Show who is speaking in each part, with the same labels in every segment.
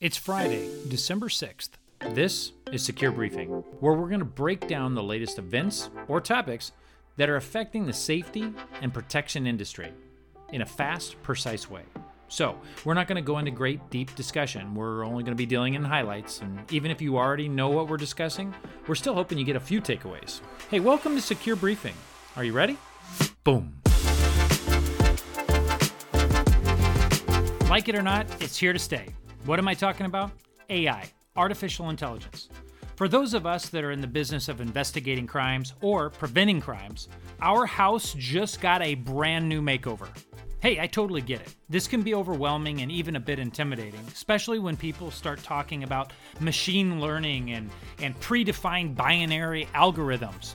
Speaker 1: It's Friday, December 6th. This is Secure Briefing, where we're going to break down the latest events or topics that are affecting the safety and protection industry in a fast, precise way. So, we're not going to go into great, deep discussion. We're only going to be dealing in highlights, and even if you already know what we're discussing, we're still hoping you get a few takeaways. Hey, welcome to Secure Briefing. Are you ready? Boom. Like it or not, it's here to stay. What am I talking about? AI, artificial intelligence. For those of us that are in the business of investigating crimes or preventing crimes, our house just got a brand new makeover. Hey, I totally get it. This can be overwhelming and even a bit intimidating, especially when people start talking about machine learning and, and predefined binary algorithms.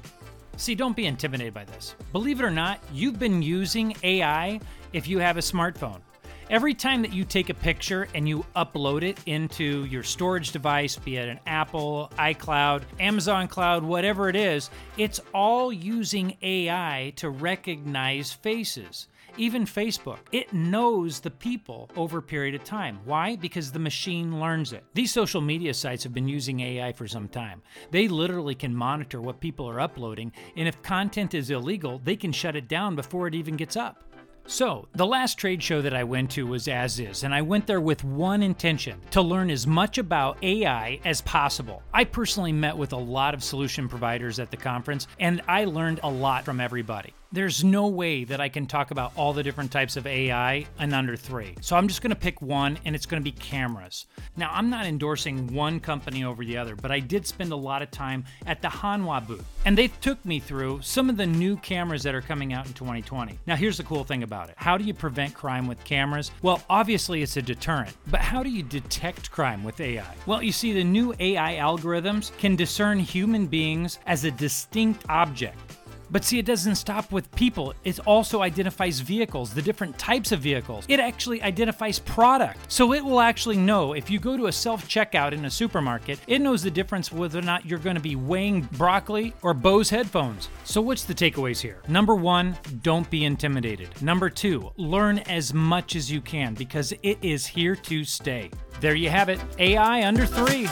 Speaker 1: See, don't be intimidated by this. Believe it or not, you've been using AI if you have a smartphone. Every time that you take a picture and you upload it into your storage device, be it an Apple, iCloud, Amazon Cloud, whatever it is, it's all using AI to recognize faces. Even Facebook, it knows the people over a period of time. Why? Because the machine learns it. These social media sites have been using AI for some time. They literally can monitor what people are uploading, and if content is illegal, they can shut it down before it even gets up. So, the last trade show that I went to was ASIS, and I went there with one intention to learn as much about AI as possible. I personally met with a lot of solution providers at the conference, and I learned a lot from everybody. There's no way that I can talk about all the different types of AI in under three. So I'm just to pick one, and it's to be cameras. Now, I'm not endorsing one company over the other, but I did spend a lot of time at the Hanwha booth, and they took me through some of the new cameras that are coming out in 2020. Now, here's the cool thing about it how do you prevent crime with cameras? Well, obviously, it's a deterrent, but how do you detect crime with AI? Well, you see, the new AI algorithms can discern human beings as a distinct object. But see, it doesn't stop with people. It also identifies vehicles, the different types of vehicles. It actually identifies product. So it will actually know if you go to a self checkout in a supermarket, it knows the difference whether or not you're going to be weighing broccoli or Bose headphones. So what's the takeaways here? Number one, don't be intimidated. Number two, learn as much as you can because it is here to stay. There you have it AI under three.